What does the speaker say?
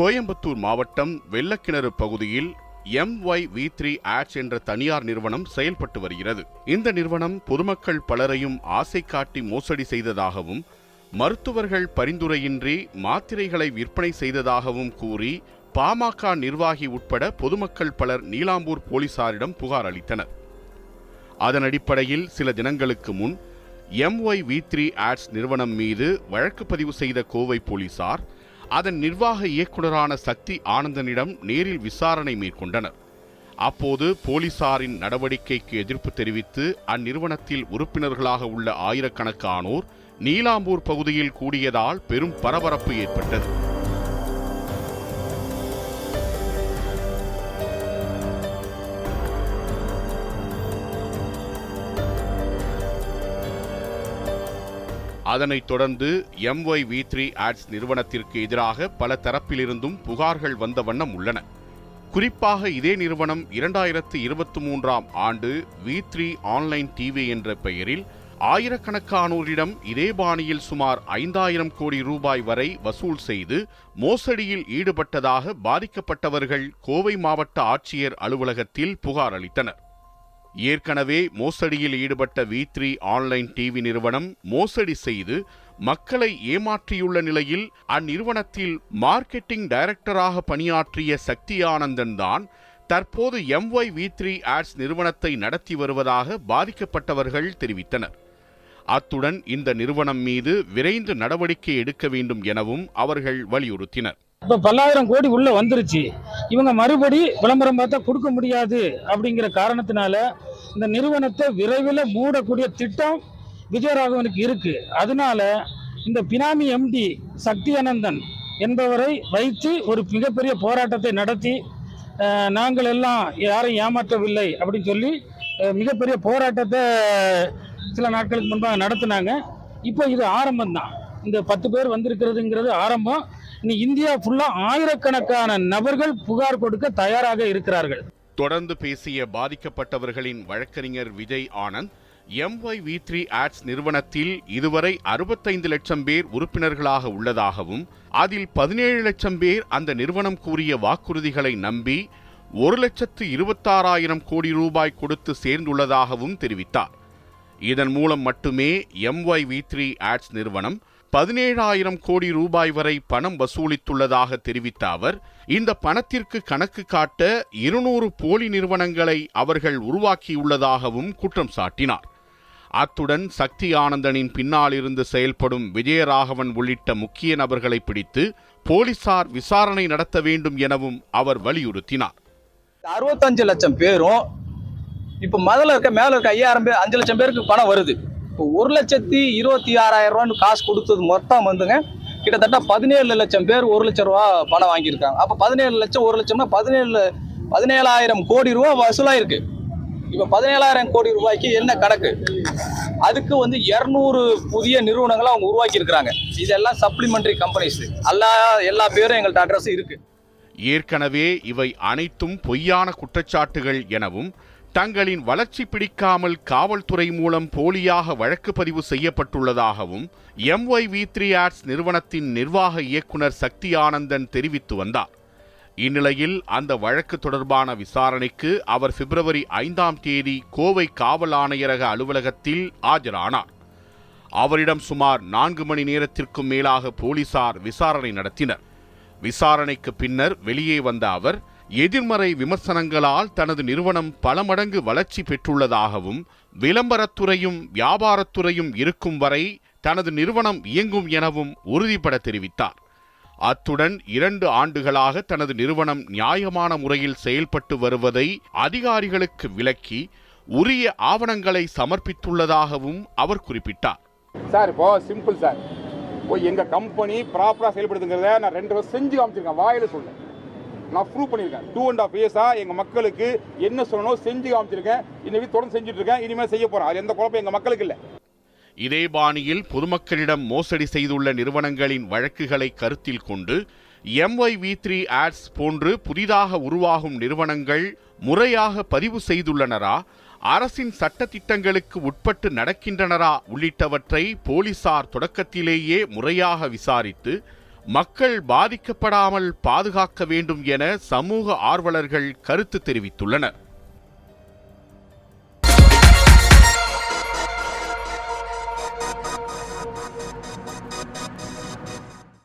கோயம்புத்தூர் மாவட்டம் வெள்ளக்கிணறு பகுதியில் M Y V three ads என்ற தனியார் நிறுவனம் செயல்பட்டு வருகிறது. இந்த நிறுவனம் பொதுமக்கள் பலரையும் ஆசை காட்டி மோசடி செய்ததாகவும் மருத்துவர்கள் பரிந்துரையின்றி மாத்திரைகளை விற்பனை செய்ததாகவும் கூறி பாமக நிர்வாகி உட்பட பொதுமக்கள் பலர் நீலாம்பூர் போலீசாரிடம் புகார் அளித்தனர். அதன் அடிப்படையில் சில தினங்களுக்கு முன் எம்ஒய் வி த்ரீ ஆட்ஸ் நிறுவனம் மீது வழக்கு பதிவு செய்த கோவை போலீசார் அதன் நிர்வாக இயக்குநரான சக்தி ஆனந்தனிடம் நேரில் விசாரணை மேற்கொண்டனர். அப்போது போலீசாரின் நடவடிக்கைக்கு எதிர்ப்பு தெரிவித்து அந்நிறுவனத்தில் உறுப்பினர்களாக உள்ள ஆயிரக்கணக்கானோர் நீலாம்பூர் பகுதியில் கூடியதால் பெரும் பரபரப்பு ஏற்பட்டது. அதனைத் தொடர்ந்து எம்ஒய் வி த்ரீ ஆட்ஸ் நிறுவனத்திற்கு எதிராக பல தரப்பிலிருந்தும் புகார்கள் வந்த வண்ணம் உள்ளன. குறிப்பாக இதே நிறுவனம் இரண்டாயிரத்து இருபத்தி மூன்றாம் ஆண்டு வி த்ரீ ஆன்லைன் டிவி என்ற பெயரில் ஆயிரக்கணக்கானோரிடம் இதே பாணியில் சுமார் ஐந்தாயிரம் கோடி ரூபாய் வரை வசூல் செய்து மோசடியில் ஈடுபட்டதாக பாதிக்கப்பட்டவர்கள் கோவை மாவட்ட ஆட்சியர் அலுவலகத்தில் புகார் அளித்தனர். ஏற்கனவே மோசடியில் ஈடுபட்ட வி த்ரீ ஆன்லைன் டிவி நிறுவனம் மோசடி செய்து மக்களை ஏமாற்றியுள்ள நிலையில் அந்நிறுவனத்தில் மார்க்கெட்டிங் டைரக்டராக பணியாற்றிய சக்தி ஆனந்தன் தான் தற்போது எம்ஒய் வி த்ரீ ஆட்ஸ் நிறுவனத்தை நடத்தி வருவதாக பாதிக்கப்பட்டவர்கள் தெரிவித்தனர். அத்துடன் இந்த நிறுவனம் மீது விரைந்து நடவடிக்கை எடுக்க வேண்டும் எனவும் அவர்கள் வலியுறுத்தினர். இப்போ பல்லாயிரம் கோடி உள்ள வந்துருச்சு. இவங்க மறுபடி விளம்பரம் பார்த்தா கொடுக்க முடியாது அப்படிங்கிற காரணத்தினால இந்த நிறுவனத்தை விரைவில் மூடக்கூடிய திட்டம் விஜயராகவனுக்கு இருக்கு. அதனால இந்த பினாமி எம்டி சக்தி அனந்தன் என்பவரை வைத்து ஒரு மிகப்பெரிய போராட்டத்தை நடத்தி நாங்கள் எல்லாம் யாரையும் ஏமாற்றவில்லை அப்படின்னு சொல்லி மிகப்பெரிய போராட்டத்தை சில நாட்களுக்கு முன்பாக நடத்தினாங்க. இப்போ இது ஆரம்பம் தான் இந்த பத்து பேர் வந்திருக்கிறதுங்கிறது ஆரம்பம். இனி இந்தியா ஃபுல்லா ஆயிரக்கணக்கான நபர்கள் புகார் கொடுக்க தயாராக இருக்கிறார்கள். தொடர்ந்து பேசிய பாதிக்கப்பட்டவர்களின் வழக்கறிஞர் Vijay Anand M Y V three ads நிறுவனத்தில் இதுவரை அறுபத்தைந்து லட்சம் பேர் உறுப்பினர்களாக உள்ளதாகவும் அதில் பதினேழு லட்சம் பேர் அந்த நிறுவனம் கூறிய வாக்குறுதிகளை நம்பி ஒரு லட்சத்து இருபத்தாறாயிரம் கோடி ரூபாய் கொடுத்து சேர்ந்துள்ளதாகவும் தெரிவித்தார். இதன் மூலம் மட்டுமே எம்ஒய் வி த்ரீ ஆட்ஸ் நிறுவனம் பதினேழாயிரம் கோடி ரூபாய் வரை பணம் வசூலித்துள்ளதாக தெரிவித்த அவர் இந்த பணத்திற்கு கணக்கு காட்ட இருநூறு போலி நிறுவனங்களை அவர்கள் உருவாக்கியுள்ளதாகவும் குற்றம் சாட்டினார். அத்துடன் சக்தி ஆனந்தனின் பின்னால் இருந்து செயல்படும் விஜயராகவன் உள்ளிட்ட முக்கிய நபர்களை பிடித்து போலீசார் விசாரணை நடத்த வேண்டும் எனவும் அவர் வலியுறுத்தினார். அறுபத்தஞ்சு லட்சம் பேரும் இப்போ முதல்ல இருக்க மேல இருக்க ஐயாயிரம் பேர் அஞ்சு லட்சம் பேருக்கு பணம் வருது. ஒரு லட்சத்தி இருபத்தி ஆறாயிரம் ரூபான்னு காசு கொடுத்தது மொத்தம் வந்துங்க. கிட்டத்தட்ட பதினேழு லட்சம் பேர் ஒரு லட்சம் ரூபா பணம் வாங்கியிருக்காங்க. அப்போ பதினேழு லட்சம் ஒரு லட்சம்னா பதினேழு பதினேழாயிரம் கோடி ரூபா வசூலாயிருக்கு. இப்போ பதினேழாயிரம் கோடி ரூபாய்க்கு என்ன கணக்கு? அதுக்கு வந்து இரநூறு புதிய நிறுவனங்களை அவங்க உருவாக்கி இருக்கிறாங்க இதெல்லாம் சப்ளிமெண்டரி கம்பெனிஸ் எல்லா எல்லா பேரும் எங்கள்கிட்ட அட்ரஸ் இருக்கு. ஏற்கனவே இவை அனைத்தும் பொய்யான குற்றச்சாட்டுகள் எனவும் தங்களின் வளர்ச்சி பிடிக்காமல் காவல்துறை மூலம் போலியாக வழக்கு பதிவு செய்யப்பட்டுள்ளதாகவும் எம்ஒய் வி த்ரீ ஆட்ஸ் நிறுவனத்தின் நிர்வாக இயக்குனர் சக்தி ஆனந்தன் தெரிவித்து வந்தார். இந்நிலையில் அந்த வழக்கு தொடர்பான விசாரணைக்கு அவர் பிப்ரவரி ஐந்தாம் தேதி கோவை காவல் ஆணையரக அலுவலகத்தில் ஆஜரானார். அவரிடம் சுமார் நான்கு மணி நேரத்திற்கும் மேலாக போலீசார் விசாரணை நடத்தினர். விசாரணைக்கு பின்னர் வெளியே வந்த அவர் எதிர்மறை விமர்சனங்களால் தனது நிறுவனம் பல மடங்கு வளர்ச்சி பெற்றுள்ளதாகவும் விளம்பரத்துறையும் வியாபாரத்துறையும் இருக்கும் வரை தனது நிறுவனம் இயங்கும் எனவும் உறுதிபட தெரிவித்தார். அத்துடன் இரண்டு ஆண்டுகளாக தனது நிறுவனம் நியாயமான முறையில் செயல்பட்டு வருவதை அதிகாரிகளுக்கு விளக்கி உரிய ஆவணங்களை சமர்ப்பித்துள்ளதாகவும் அவர் குறிப்பிட்டார். சார் இப்போ சிம்பிள் சார். எங்க எங்கள் கம்பெனி ப்ராப்பராக செயல்படுதுங்கிறத நான் ரெண்டு வருஷம் செஞ்சு காமிச்சிருக்கேன். வாயில சொல்ல நான் ப்ரூவ் பண்ணியிருக்கேன். டூ அண்ட் ஆஃப் இயர்ஸாக எங்கள் மக்களுக்கு என்ன சொல்லணும் செஞ்சு காமிச்சிருக்கேன். இன்னைக்கு தொடர்ந்து செஞ்சுட்டு இருக்கேன் இனிமேல் செய்ய போகிறேன் அது எந்த குழப்பம் எங்கள் மக்களுக்கு இல்லை. இதே பாணியில் பொதுமக்களிடம் மோசடி செய்துள்ள நிறுவனங்களின் வழக்குகளை கருத்தில் கொண்டு எம்ஒய் வி த்ரீ ஆட்ஸ் போன்று புதிதாக உருவாகும் நிறுவனங்கள் முறையாக பதிவு செய்துள்ளனரா? அரசின் சட்டத்திட்டங்களுக்கு உட்பட்டு நடக்கின்றனரா? உள்ளிட்டவற்றை போலீசார் தொடக்கத்திலேயே முறையாக விசாரித்து மக்கள் பாதிக்கப்படாமல் பாதுகாக்க வேண்டும் என சமூக ஆர்வலர்கள் கருத்து தெரிவித்துள்ளனர்.